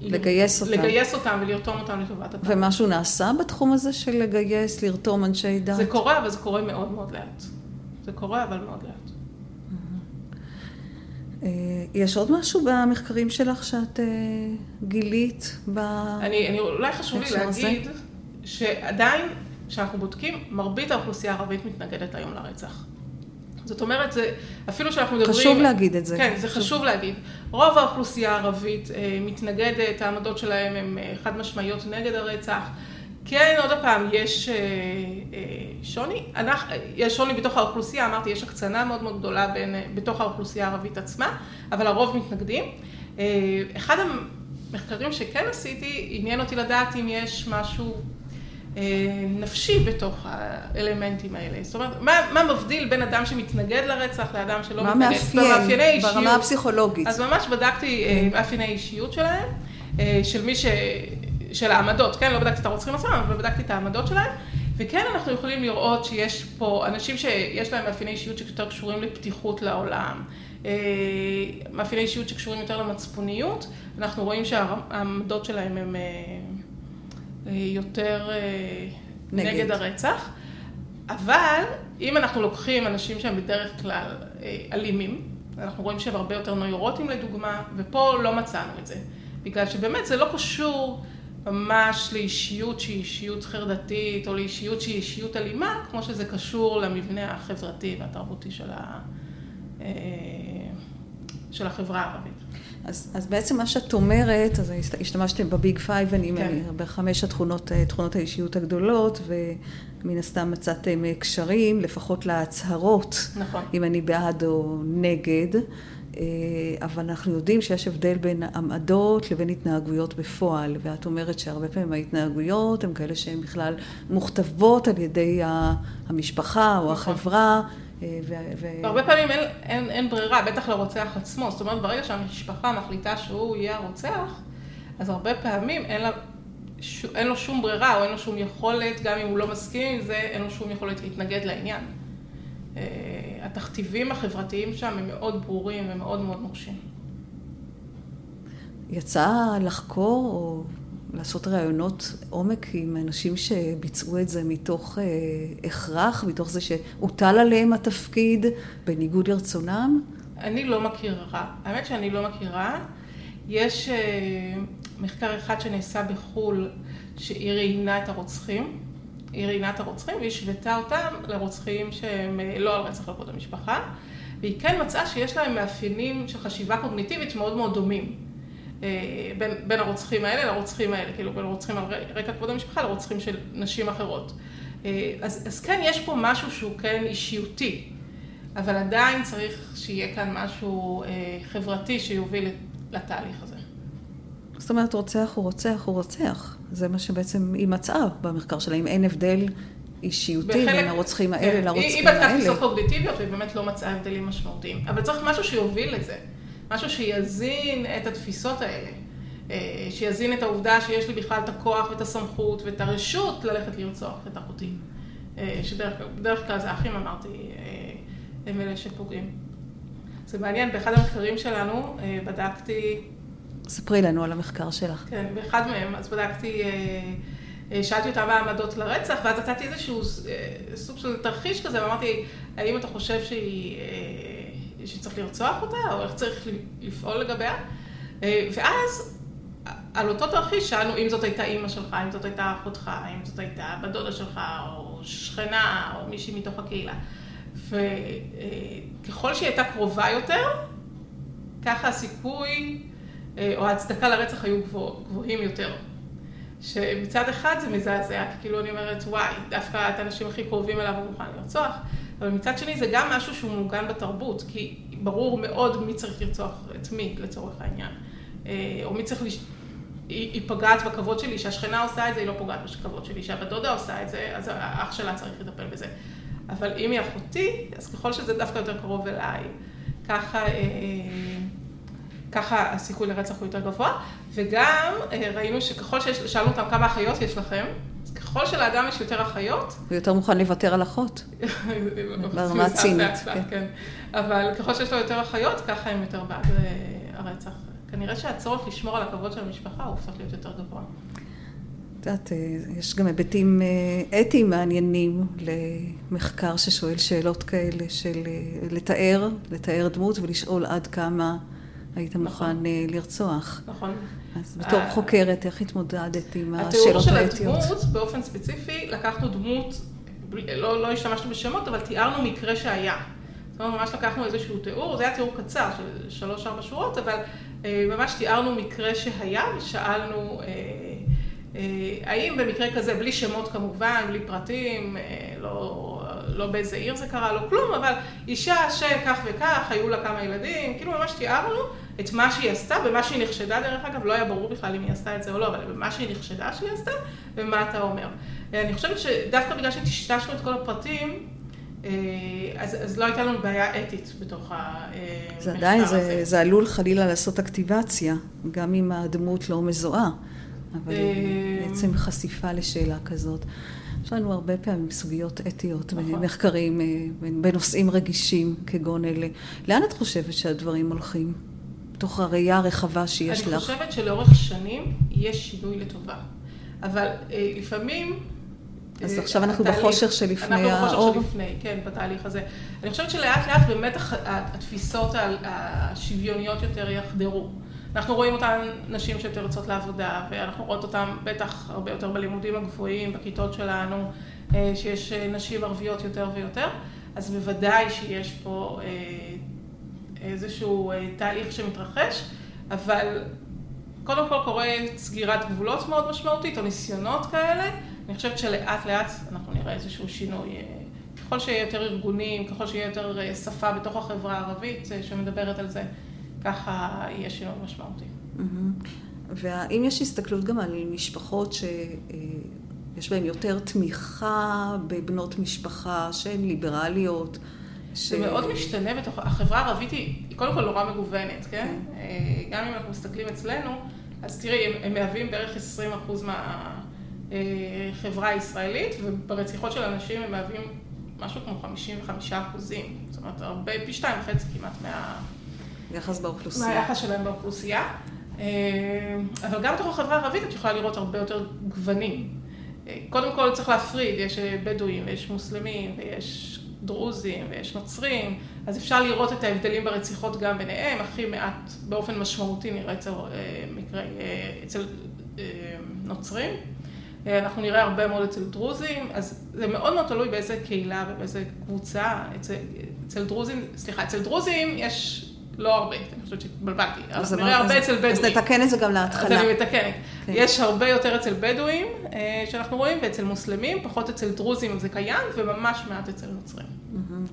לגייס אותם. לגייס אותם ולרתום אותם לטובת התא. ומשהו נעשה בתחום הזה של לגייס, לרתום אנשי דת? זה קורה, אבל זה קורה מאוד מאוד לאט. זה קורה, אבל מאוד לאט. אה, יש עוד משהו במחקרים שלך שאת גילית ב... אני, אני אולי חשוב לי להגיד שעדיין, כשאנחנו בודקים, מרבית האוכלוסייה הערבית מתנגדת היום לרצח. זאת אומרת, זה, אפילו שאנחנו מדברים... חשוב להגיד את זה. כן, זה חשוב, חשוב להגיד. רוב האוכלוסייה הערבית אה, מתנגדת, העמדות שלהם הן אה, חד משמעיות נגד הרצח. כן, עוד פעם, יש אה, אה, שוני, אנחנו, יש שוני בתוך האוכלוסייה, אמרתי, יש הקצנה מאוד מאוד גדולה בין, אה, בתוך האוכלוסייה הערבית עצמה, אבל הרוב מתנגדים. אה, אחד המחקרים שכן עשיתי, עניין אותי לדעת אם יש משהו נפשי בתוך האלמנטים האלה. זאת אומרת, מה, מה מבדיל בין אדם שמתנגד לרצח לאדם שלא מתנגד? מה מאפיין ברמה הפסיכולוגית? אז ממש בדקתי אה, כן. מאפייני אישיות שלהם, אה, של מי ש... של העמדות, כן? לא בדקתי את הרוצחים עצמם, אבל בדקתי את העמדות שלהם. וכן אנחנו יכולים לראות שיש פה אנשים שיש להם מאפייני אישיות שיותר קשורים לפתיחות לעולם, מאפייני אישיות שקשורים יותר למצפוניות, אנחנו רואים שהעמדות שלהם הם אה, יותר אה, נגד. נגד הרצח. אבל אם אנחנו לוקחים אנשים שהם בדרך כלל אה, אלימים, אנחנו רואים שהם הרבה יותר נוירוטים לדוגמה, ופה לא מצאנו את זה. בגלל שבאמת זה לא קשור ממש לאישיות שהיא אישיות חרדתית, או לאישיות שהיא אישיות אלימה, כמו שזה קשור למבנה החברתי והתרבותי של, ה... של החברה הערבית. אז, אז בעצם מה שאת אומרת, אז השתמשתם ב Big Five, נכון. בחמש התכונות, אה, תכונות האישיות הגדולות, ומן הסתם מצאתם אה, קשרים, לפחות להצהרות, נכון. אם אני בעד או נגד, אה, אבל אנחנו יודעים שיש הבדל בין עמדות לבין התנהגויות בפועל, ואת אומרת שהרבה פעמים ההתנהגויות הן כאלה שהן בכלל מוכתבות על ידי המשפחה או נכון. החברה. ו... והרבה פעמים אין, אין, אין ברירה, בטח לרוצח עצמו. זאת אומרת, ברגע שהמשפחה מחליטה שהוא יהיה הרוצח, אז הרבה פעמים אין, לה, ש, אין לו שום ברירה, או אין לו שום יכולת, גם אם הוא לא מסכים עם זה, אין לו שום יכולת להתנגד לעניין. Uh, התכתיבים החברתיים שם הם מאוד ברורים ומאוד מאוד נוקשים. יצא לחקור או לעשות ראיונות עומק עם אנשים שביצעו את זה מתוך אה, הכרח, מתוך זה שהוטל עליהם התפקיד בניגוד לרצונם? אני לא מכירה. האמת שאני לא מכירה. יש אה, מחקר אחד שנעשה בחו"ל, שהיא ראיינה את הרוצחים. היא ראיינה את הרוצחים והשוותה אותם לרוצחים שהם אה, לא על רצח לכבוד המשפחה. והיא כן מצאה שיש להם מאפיינים של חשיבה קוגניטיבית מאוד מאוד דומים. אה, בין, בין הרוצחים האלה לרוצחים האלה, כאילו בין רוצחים על רקע כבוד המשפחה לרוצחים של נשים אחרות. אה, אז, אז כן, יש פה משהו שהוא כן אישיותי, אבל עדיין צריך שיהיה כאן משהו אה, חברתי שיוביל לתהליך הזה. זאת אומרת, רוצח הוא רוצח הוא רוצח. זה מה שבעצם היא מצאה במחקר שלה, אם אין הבדל אישיותי בחלק, בין הרוצחים האלה כן, לרוצחים האלה. היא בדקה תפיסות קוגניטיביות והיא באמת לא מצאה הבדלים משמעותיים. אבל צריך משהו שיוביל לזה. משהו שיזין את התפיסות האלה. אה, שיזין את העובדה שיש לי בכלל את הכוח ואת הסמכות ואת הרשות ללכת לרצוח את אחותי. אה, שבדרך כלל זה האחים, אמרתי, אה, הם אלה שפוגעים. זה מעניין, באחד המחקרים שלנו בדקתי... ספרי לנו על המחקר שלך. כן, באחד מהם, אז בדקתי, שאלתי אותה מה העמדות לרצח, ואז נתתי איזשהו סוג של תרחיש כזה, ואמרתי, האם אתה חושב שהיא... שצריך לרצוח אותה, או איך צריך לפעול לגביה. אה, ואז, על אותו תרחיש שאלנו אם זאת הייתה אימא שלך, אם זאת הייתה אחותך, אם זאת הייתה בת דודה שלך, או שכנה, או מישהי מתוך הקהילה. וככל שהיא הייתה קרובה יותר, ככה הסיכוי אה, או ההצדקה לרצח היו גבוהים יותר. שמצד אחד זה מזעזע, כאילו אני אומרת, וואי, דווקא את האנשים הכי קרובים אליו הוא מוכן לרצוח, אבל מצד שני זה גם משהו שהוא מעוגן בתרבות, כי ברור מאוד מי צריך לרצוח את מי לצורך העניין. אה, או מי צריך, לש... היא, היא פגעת בכבוד שלי, שהשכנה עושה את זה, היא לא פוגעת בכבוד שלי, שהבת דודה עושה את זה, אז האח שלה צריך לטפל בזה. אבל אם היא אחותי, אז ככל שזה דווקא יותר קרוב אליי, ככה, אה, ככה הסיכוי לרצח הוא יותר גבוה. וגם אה, ראינו שככל שיש, שאלנו אותם כמה אחיות יש לכם, ככל שלאדם יש יותר אחיות... הוא יותר מוכן לוותר על אחות. ברמה הצינית. כן. כן. אבל ככל שיש לו יותר אחיות, ככה הם יותר בעד אה, הרצח. כנראה שהצורך לשמור על הכבוד של המשפחה הוא הופך להיות יותר גבוה. את יודעת, אה, יש גם היבטים אה, אתיים מעניינים למחקר ששואל שאלות כאלה של לתאר, לתאר דמות ולשאול עד כמה היית נכון. מוכן לרצוח. נכון. אז בתור חוקרת, איך התמודדת עם השאלות האתיות? התיאור של הדמות, באופן ספציפי, לקחנו דמות, לא, לא השתמשנו בשמות, אבל תיארנו מקרה שהיה. זאת אומרת, ממש לקחנו איזשהו תיאור, זה היה תיאור קצר של שלוש-ארבע שורות, אבל אה, ממש תיארנו מקרה שהיה ושאלנו... אה, אה, האם במקרה כזה, בלי שמות כמובן, בלי פרטים, אה, לא, לא באיזה עיר זה קרה, לא כלום, אבל אישה שכך וכך, היו לה כמה ילדים, כאילו ממש תיארנו את מה שהיא עשתה, במה שהיא נחשדה, דרך אגב, לא היה ברור בכלל אם היא עשתה את זה או לא, אבל במה שהיא נחשדה שהיא עשתה, ומה אתה אומר. אה, אני חושבת שדווקא בגלל שטשטשנו את כל הפרטים, אז, אז לא הייתה לנו בעיה אתית בתוך המחקר הזה. זה עדיין, זה, זה עלול חלילה לעשות אקטיבציה, גם אם הדמות לא מזוהה. אבל אה, בעצם חשיפה לשאלה כזאת. יש לנו הרבה פעמים סוגיות אתיות נכון. ומחקרים אה, בנושאים רגישים כגון אלה. לאן את חושבת שהדברים הולכים? בתוך הראייה הרחבה שיש אני לך. אני חושבת שלאורך שנים יש שינוי לטובה. אבל אה, לפעמים... אז אה, עכשיו אנחנו התהליך, בחושך שלפני האור. אנחנו בחושך שלפני, כן, בתהליך הזה. אני חושבת שלאט לאט באמת התפיסות השוויוניות יותר יחדרו. אנחנו רואים אותן נשים שיותר יוצאות לעבודה, ואנחנו רואות אותן בטח הרבה יותר בלימודים הגבוהים, בכיתות שלנו, אה, שיש אה, נשים ערביות יותר ויותר, אז בוודאי שיש פה אה, איזשהו תהליך שמתרחש, אבל קודם כל קורה סגירת גבולות מאוד משמעותית, או ניסיונות כאלה, אני חושבת שלאט לאט אנחנו נראה איזשהו שינוי. ככל שיהיה יותר ארגונים, ככל שיהיה יותר שפה בתוך החברה הערבית שמדברת על זה, ככה יהיה שינוי משמעותי. והאם יש הסתכלות גם על משפחות שיש בהן יותר תמיכה בבנות משפחה שהן ליברליות? ש... זה מאוד משתנה בתוך, החברה הערבית היא קודם כל נורא מגוונת, כן? כן? אה, גם אם אנחנו מסתכלים אצלנו, אז תראי, הם, הם מהווים בערך 20% מהחברה הישראלית, וברציחות של אנשים הם מהווים משהו כמו 55 אחוזים. זאת אומרת, הרבה, פי שתיים וחצי כמעט מה... יחס באוכלוסייה. מהיחס שלהם באוכלוסייה. אבל גם בתוך החברה הערבית את יכולה לראות הרבה יותר גוונים. קודם כל צריך להפריד, יש בדואים ויש מוסלמים ויש דרוזים ויש נוצרים, אז אפשר לראות את ההבדלים ברציחות גם ביניהם, הכי מעט באופן משמעותי נראה אצל, מקרה, אצל נוצרים. אנחנו נראה הרבה מאוד אצל דרוזים, אז זה מאוד מאוד תלוי באיזה קהילה ובאיזה קבוצה. אצל, אצל דרוזים, סליחה, אצל דרוזים יש לא הרבה, אני חושבת שהתבלבלתי, אז נראה הרבה אצל בדואים. אז נתקן את זה גם להתחלה. אז אני מתקנת. כן. יש הרבה יותר אצל בדואים שאנחנו רואים, ואצל מוסלמים, פחות אצל דרוזים זה קיים, וממש מעט אצל נוצרים.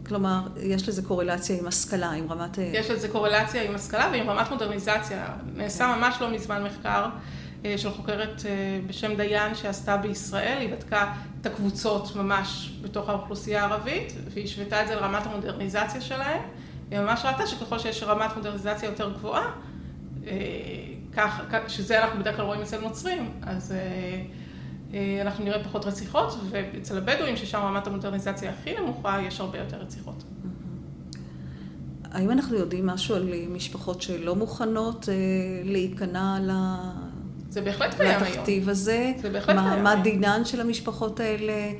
כלומר, יש לזה קורלציה עם השכלה, עם רמת... יש לזה קורלציה עם השכלה ועם רמת מודרניזציה. נעשה ממש לא מזמן מחקר. של חוקרת בשם דיין שעשתה בישראל, היא בדקה את הקבוצות ממש בתוך האוכלוסייה הערבית, והיא השוותה את זה לרמת המודרניזציה שלהם. היא ממש ראתה שככל שיש רמת מודרניזציה יותר גבוהה, כך, שזה אנחנו בדרך כלל רואים אצל נוצרים, אז אנחנו נראה פחות רציחות, ואצל הבדואים, ששם רמת המודרניזציה הכי נמוכה, יש הרבה יותר רציחות. האם אנחנו יודעים משהו על משפחות שלא מוכנות להיכנע ל... זה בהחלט קיים היום. לתכתיב הזה? זה בהחלט קיים היום. מה דינן של המשפחות האלה?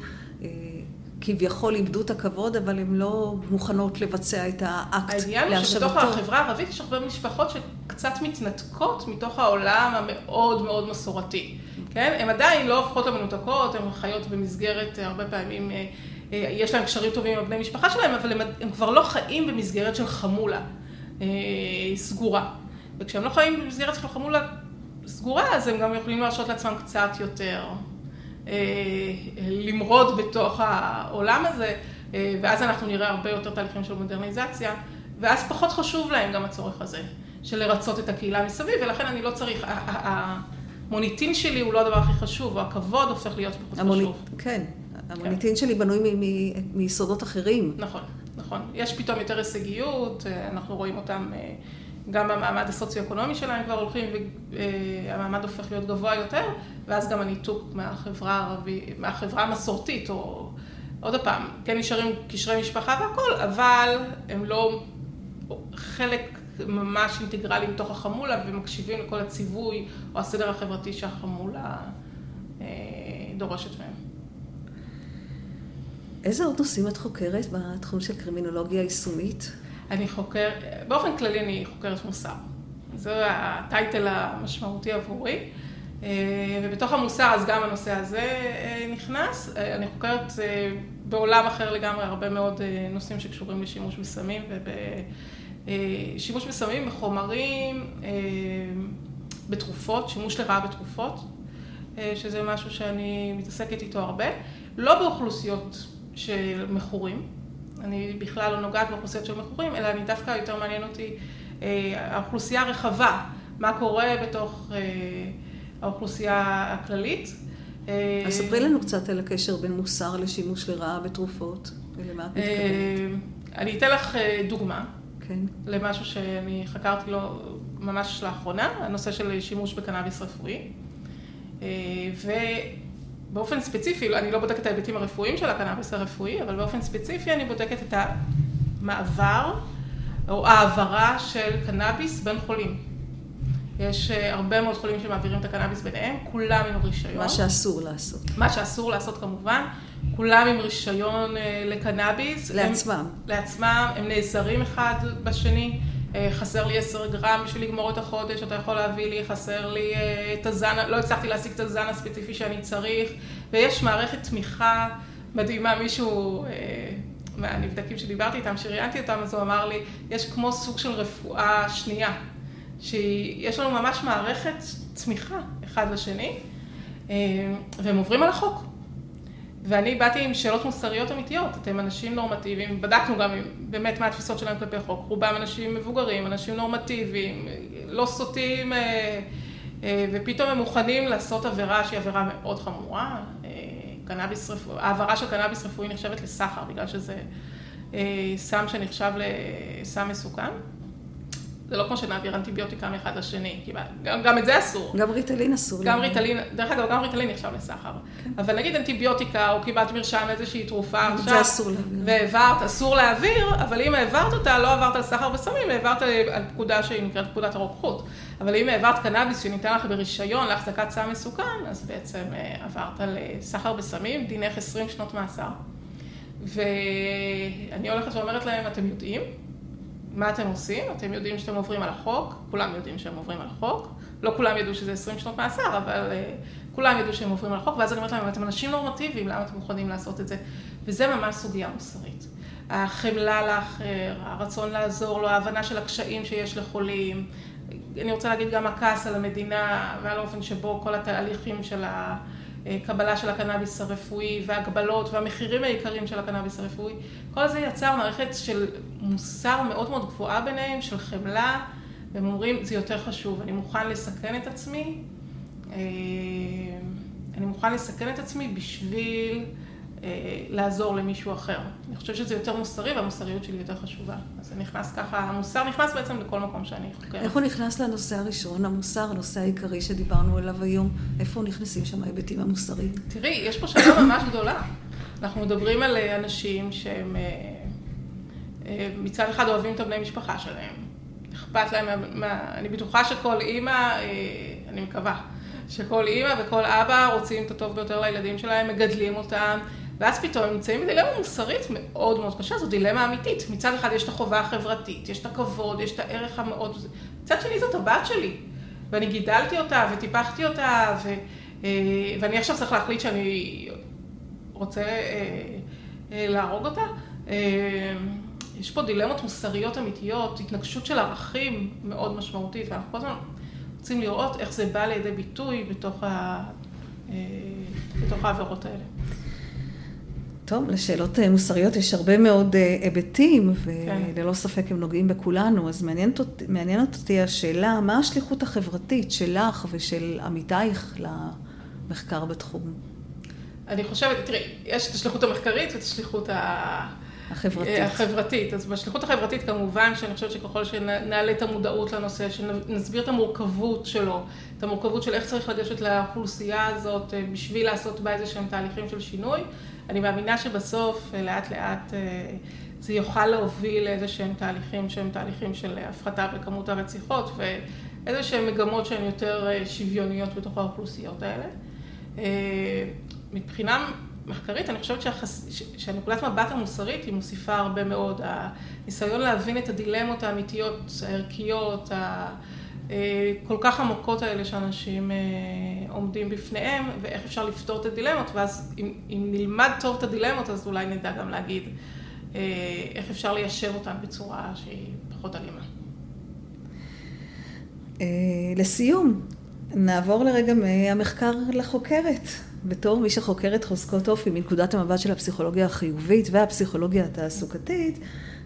כביכול איבדו את הכבוד, אבל הן לא מוכנות לבצע את האקט להשבתו. העניין הוא שבתוך החברה הערבית יש הרבה משפחות שקצת מתנתקות מתוך העולם המאוד מאוד מסורתי. כן? הן עדיין לא הופכות למנותקות, הן חיות במסגרת, הרבה פעמים יש להן קשרים טובים עם הבני משפחה שלהם, אבל הם, הם כבר לא חיים במסגרת של חמולה סגורה. וכשהם לא חיים במסגרת של חמולה סגורה, אז הם גם יכולים להרשות לעצמם קצת יותר למרוד בתוך העולם הזה, ואז אנחנו נראה הרבה יותר תהליכים של מודרניזציה, ואז פחות חשוב להם גם הצורך הזה, של לרצות את הקהילה מסביב, ולכן אני לא צריך, המוניטין שלי הוא לא הדבר הכי חשוב, הכבוד הופך להיות פחות המוני... חשוב. כן, המוניטין שלי בנוי מיסודות אחרים. נכון, נכון. יש פתאום יותר הישגיות, אנחנו רואים אותם... גם המעמד הסוציו-אקונומי שלהם כבר הולכים, והמעמד הופך להיות גבוה יותר, ואז גם הניתוק מהחברה הערבית, מהחברה המסורתית, או עוד פעם, כן נשארים קשרי משפחה והכל, אבל הם לא חלק ממש אינטגרלי מתוך החמולה, ומקשיבים לכל הציווי או הסדר החברתי שהחמולה דורשת מהם. איזה עוד נושאים את חוקרת בתחום של קרימינולוגיה יישומית? אני חוקר, באופן כללי אני חוקרת מוסר. זה הטייטל המשמעותי עבורי. ובתוך המוסר אז גם הנושא הזה נכנס. אני חוקרת בעולם אחר לגמרי הרבה מאוד נושאים שקשורים לשימוש בסמים ובשימוש בסמים בחומרים, בתרופות, שימוש לרעה בתרופות, שזה משהו שאני מתעסקת איתו הרבה. לא באוכלוסיות של מכורים. אני בכלל לא נוגעת באוכלוסיות של מכורים, אלא אני דווקא יותר מעניין אותי האוכלוסייה הרחבה, מה קורה בתוך האוכלוסייה הכללית. אז ספרי לנו קצת על הקשר בין מוסר לשימוש לרעה בתרופות, ולמה את מתכוונת. אני אתן לך דוגמה. כן. למשהו שאני חקרתי לו ממש לאחרונה, הנושא של שימוש בקנאביס רפואי. ו... באופן ספציפי, אני לא בודקת את ההיבטים הרפואיים של הקנאביס הרפואי, אבל באופן ספציפי אני בודקת את המעבר או העברה של קנאביס בין חולים. יש הרבה מאוד חולים שמעבירים את הקנאביס ביניהם, כולם עם רישיון. מה שאסור לעשות. מה שאסור לעשות כמובן, כולם עם רישיון לקנאביס. לעצמם. הם, לעצמם, הם נעזרים אחד בשני. חסר לי עשר גרם בשביל לגמור את החודש, אתה יכול להביא לי, חסר לי את הזן, לא הצלחתי להשיג את הזן הספציפי שאני צריך, ויש מערכת תמיכה מדהימה, מישהו מהנבדקים שדיברתי איתם, שראיינתי אותם, אז הוא אמר לי, יש כמו סוג של רפואה שנייה, שיש לנו ממש מערכת צמיחה אחד לשני, והם עוברים על החוק. ואני באתי עם שאלות מוסריות אמיתיות, אתם אנשים נורמטיביים, בדקנו גם באמת מה התפיסות שלהם כלפי חוק, רובם אנשים מבוגרים, אנשים נורמטיביים, לא סוטים, ופתאום הם מוכנים לעשות עבירה שהיא עבירה מאוד חמורה, קנאביס רפואי, העברה של קנאביס רפואי נחשבת לסחר, בגלל שזה סם שנחשב לסם מסוכן. זה לא כמו שנעביר אנטיביוטיקה מאחד לשני, כי גם, גם את זה אסור. גם ריטלין אסור. גם ריטלין, דרך אגב, גם ריטלין נחשב לסחר. כן. אבל נגיד אנטיביוטיקה, או קיבלת מרשם איזושהי תרופה עכשיו. זה אסור להעביר. והעברת, אסור להעביר, אבל אם העברת אותה, לא עברת על סחר בסמים, העברת על פקודה שהיא נקראת פקודת הרוקחות. אבל אם העברת קנאביס שניתן לך ברישיון להחזקת סם מסוכן, אז בעצם אה, עברת על סחר בסמים, דינך 20 שנות מאסר. ואני הולכת ואומרת להם, אתם יודעים? מה אתם עושים? אתם יודעים שאתם עוברים על החוק, כולם יודעים שהם עוברים על החוק, לא כולם ידעו שזה 20 שנות מאסר, אבל uh, כולם ידעו שהם עוברים על החוק, ואז אני אומרת להם, אתם אנשים נורמטיביים, למה אתם מוכנים לעשות את זה? וזה ממש סוגיה מוסרית. החמלה לאחר, הרצון לעזור לו, ההבנה של הקשיים שיש לחולים, אני רוצה להגיד גם הכעס על המדינה ועל האופן שבו כל התהליכים של ה... קבלה של הקנאביס הרפואי והגבלות והמחירים היקרים של הקנאביס הרפואי, כל זה יצר מערכת של מוסר מאוד מאוד גבוהה ביניהם, של חמלה, והם אומרים, זה יותר חשוב, אני מוכן לסכן את עצמי, אה, אני מוכן לסכן את עצמי בשביל אה, לעזור למישהו אחר. אני חושבת שזה יותר מוסרי והמוסריות שלי יותר חשובה. אז זה נכנס ככה, המוסר נכנס בעצם לכל מקום שאני חוקרת. איך הוא נכנס לנושא הראשון, המוסר, הנושא העיקרי שדיברנו עליו היום? איפה נכנסים שם ההיבטים המוסריים? תראי, יש פה שאלה ממש גדולה. אנחנו מדברים על אה, אנשים שהם אה, מצד אחד אוהבים את הבני משפחה שלהם. אכפת להם, מה, אני בטוחה שכל אימא, אני מקווה, שכל אימא וכל אבא רוצים את הטוב ביותר לילדים שלהם, מגדלים אותם. ואז פתאום הם נמצאים בדילמה מוסרית מאוד מאוד קשה, זו דילמה אמיתית. מצד אחד יש את החובה החברתית, יש את הכבוד, יש את הערך המאוד... מצד שני זאת הבת שלי, ואני גידלתי אותה וטיפחתי אותה, ו... אה, ואני עכשיו צריך להחליט שאני רוצה אה, אה, להרוג אותה. יש פה דילמות מוסריות אמיתיות, התנגשות של ערכים מאוד משמעותית, ואנחנו כל הזמן רוצים לראות איך זה בא לידי ביטוי בתוך, ה... בתוך העבירות האלה. טוב, לשאלות אה, מוסריות יש הרבה מאוד אה, היבטים, וללא ספק הם נוגעים בכולנו, אז מעניינת אותי, מעניינת אותי השאלה, מה השליחות החברתית שלך ושל עמיתייך למחקר בתחום? אני חושבת, תראי, יש את השליחות המחקרית ואת השליחות החברתית. החברתית. אז בשליחות החברתית כמובן שאני חושבת שככל שנעלה את המודעות לנושא, שנסביר את המורכבות שלו, את המורכבות של איך צריך לגשת לאוכלוסייה הזאת אה, בשביל לעשות בה איזה שהם תהליכים של שינוי, אני מאמינה שבסוף, אה, לאט לאט, אה, זה יוכל להוביל לאיזה שהם תהליכים שהם תהליכים של הפחתה בכמות הרציחות ואיזה שהם מגמות שהן יותר אה, שוויוניות בתוך האוכלוסיות האלה. מבחינה מחקרית, אני חושבת שהחס... שהנקודת מבט המוסרית היא מוסיפה הרבה מאוד. הניסיון להבין את הדילמות האמיתיות, הערכיות, ה... אה, כל כך עמוקות האלה שאנשים אה, עומדים בפניהם, ואיך אפשר לפתור את הדילמות, ואז אם, אם נלמד טוב את הדילמות, אז אולי נדע גם להגיד אה, איך אפשר ליישב אותן בצורה שהיא פחות אלימה. לסיום, נעבור לרגע מהמחקר לחוקרת. בתור מי שחוקרת חוזקות אופי מנקודת המבט של הפסיכולוגיה החיובית והפסיכולוגיה התעסוקתית,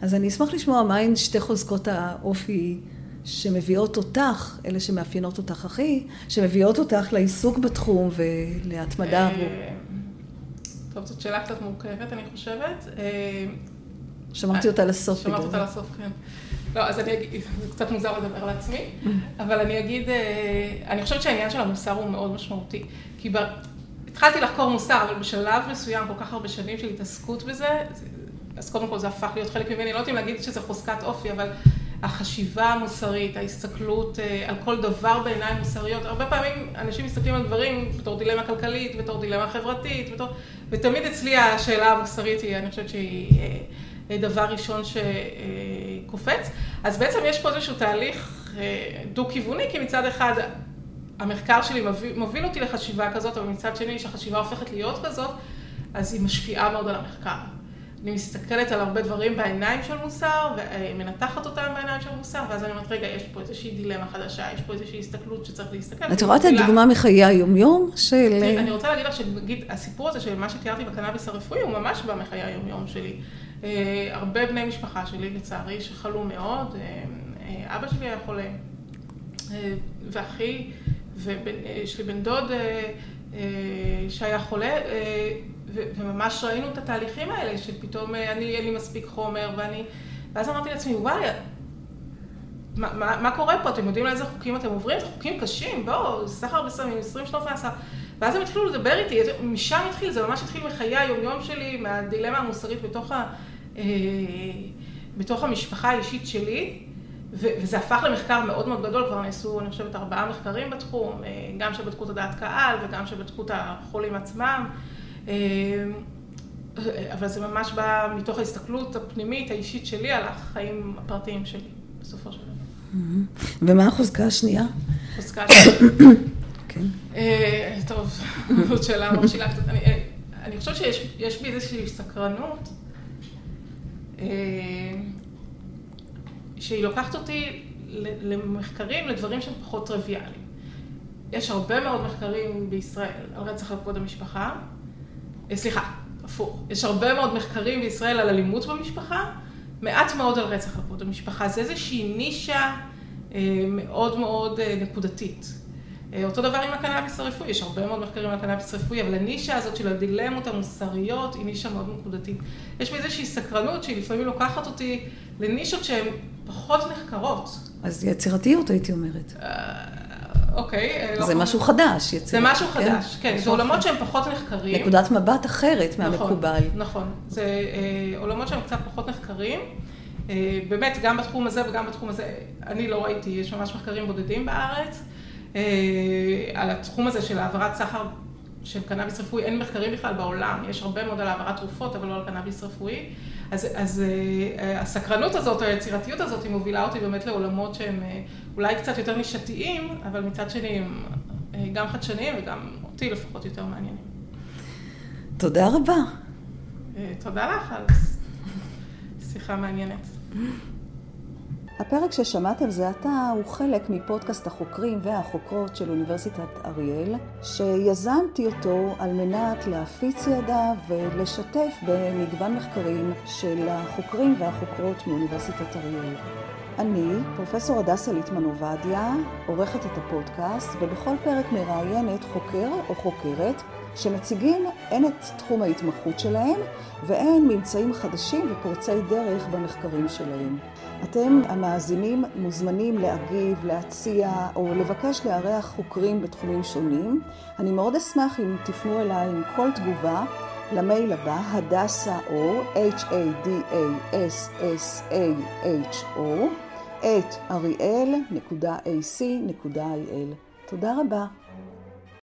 אז אני אשמח לשמוע מהן שתי חוזקות האופי שמביאות אותך, אלה שמאפיינות אותך הכי, שמביאות אותך לעיסוק בתחום ולהתמדה. אה, טוב, זאת שאלה קצת מורכבת, אני חושבת. אה, שמרתי אותה לסוף. שמרתי אותה לסוף, כן. לא, אז אני אגיד, זה קצת מוזר לדבר לעצמי, אבל אני אגיד, אה, אני חושבת שהעניין של המוסר הוא מאוד משמעותי. כי ב... התחלתי לחקור מוסר, אבל בשלב מסוים, כל כך הרבה שנים של התעסקות בזה, אז קודם כל זה הפך להיות חלק ממני, לא יודעת אם להגיד שזה חוזקת אופי, אבל החשיבה המוסרית, ההסתכלות אה, על כל דבר בעיניים מוסריות. הרבה פעמים אנשים מסתכלים על דברים בתור דילמה כלכלית, בתור דילמה חברתית, בתור... ותמיד אצלי השאלה המוסרית היא, אני חושבת שהיא אה, דבר ראשון שקופץ. אז בעצם יש פה איזשהו תהליך אה, דו-כיווני, כי מצד אחד המחקר שלי מוביל, מוביל אותי לחשיבה כזאת, אבל מצד שני, כשהחשיבה הופכת להיות כזאת, אז היא משפיעה מאוד על המחקר. אני מסתכלת על הרבה דברים בעיניים של מוסר, ומנתחת אותם בעיניים של מוסר, ואז אני אומרת, רגע, יש פה איזושהי דילמה חדשה, יש פה איזושהי הסתכלות שצרך להסתכל. את רואה את הדוגמה מחיי היומיום של... אני רוצה להגיד לך שנגיד, הסיפור הזה של מה שתיארתי בקנאביס הרפואי, הוא ממש בא מחיי היומיום שלי. אה, הרבה בני משפחה שלי, לצערי, שחלו מאוד, אה, אה, אבא שלי היה חולה, ואחי, ויש לי בן דוד שהיה חולה, וממש ראינו את התהליכים האלה, שפתאום אה, אני, אין לי מספיק חומר, ואני... ואז אמרתי לעצמי, וואי, מה, מה, מה קורה פה? אתם יודעים לאיזה חוקים אתם עוברים? זה חוקים קשים, בואו, סחר בסמים, 20 שנות מאסר. ואז הם התחילו לדבר איתי, משם התחיל, זה ממש התחיל מחיי היומיום שלי, מהדילמה המוסרית בתוך, ה, אה, בתוך המשפחה האישית שלי. וזה הפך למחקר מאוד מאוד גדול, כבר נעשו, אני חושבת, ארבעה מחקרים בתחום, אה, גם שבדקו את הדעת קהל וגם שבדקו את החולים עצמם. אה, אבל זה ממש בא מתוך ההסתכלות הפנימית, האישית שלי, על החיים הפרטיים שלי, בסופו של דבר. Mm-hmm. ומה החוזקה השנייה? החוזקה השנייה. כן. אה, טוב, זאת שאלה מכשילה קצת. אני חושבת שיש בי איזושהי סקרנות. שהיא לוקחת אותי למחקרים, לדברים שהם פחות טריוויאליים. יש הרבה מאוד מחקרים בישראל על רצח על כבוד המשפחה. אה, סליחה, הפוך. יש הרבה מאוד מחקרים בישראל על אלימות במשפחה, מעט מאוד על רצח על כבוד המשפחה. זה איזושהי נישה אה, מאוד מאוד אה, נקודתית. אותו דבר עם הקנאביס הרפואי, יש הרבה מאוד מחקרים על הקנאביס הרפואי, אבל הנישה הזאת של הדילמות המוסריות היא נישה מאוד נקודתית. יש בי איזושהי סקרנות שהיא לפעמים לוקחת אותי לנישות שהן פחות נחקרות. אז יצירתיות הייתי אומרת. אה, אוקיי. אה, זה לא משהו חדש, יצירתיות. זה משהו? חדש, כן. זה עולמות שהם פחות נחקרים. נקודת מבט אחרת מהמקובל. נכון, נכון. זה אה, עולמות שהם קצת פחות נחקרים. באמת, גם בתחום הזה וגם בתחום הזה, אני לא ראיתי, יש ממש מחקרים בודדים בארץ. על התחום הזה של העברת סחר של קנאביס רפואי, אין מחקרים בכלל בעולם, יש הרבה מאוד על העברת תרופות, אבל לא על קנאביס רפואי. אז, אז אה, הסקרנות הזאת, או היצירתיות הזאת, היא מובילה אותי באמת לעולמות שהם אה, אולי קצת יותר נישתיים, אבל מצד שני הם אה, גם חדשניים וגם אותי לפחות יותר מעניינים. תודה רבה. תודה לך על שיחה מעניינת. הפרק ששמעתם זה עתה הוא חלק מפודקאסט החוקרים והחוקרות של אוניברסיטת אריאל, שיזמתי אותו על מנת להפיץ ידע ולשתף במגוון מחקרים של החוקרים והחוקרות מאוניברסיטת אריאל. אני, פרופסור הדסה ליטמן עובדיה, עורכת את הפודקאסט, ובכל פרק מראיינת חוקר או חוקרת שמציגים הן את תחום ההתמחות שלהם והן ממצאים חדשים ופורצי דרך במחקרים שלהם. אתם, המאזינים, מוזמנים להגיב, להציע או לבקש לארח חוקרים בתחומים שונים. אני מאוד אשמח אם תפנו אליי עם כל תגובה למייל הבא, הדסה או, H-A-D-A-S-S-A-H-O, את אריאל.ac.il. תודה רבה.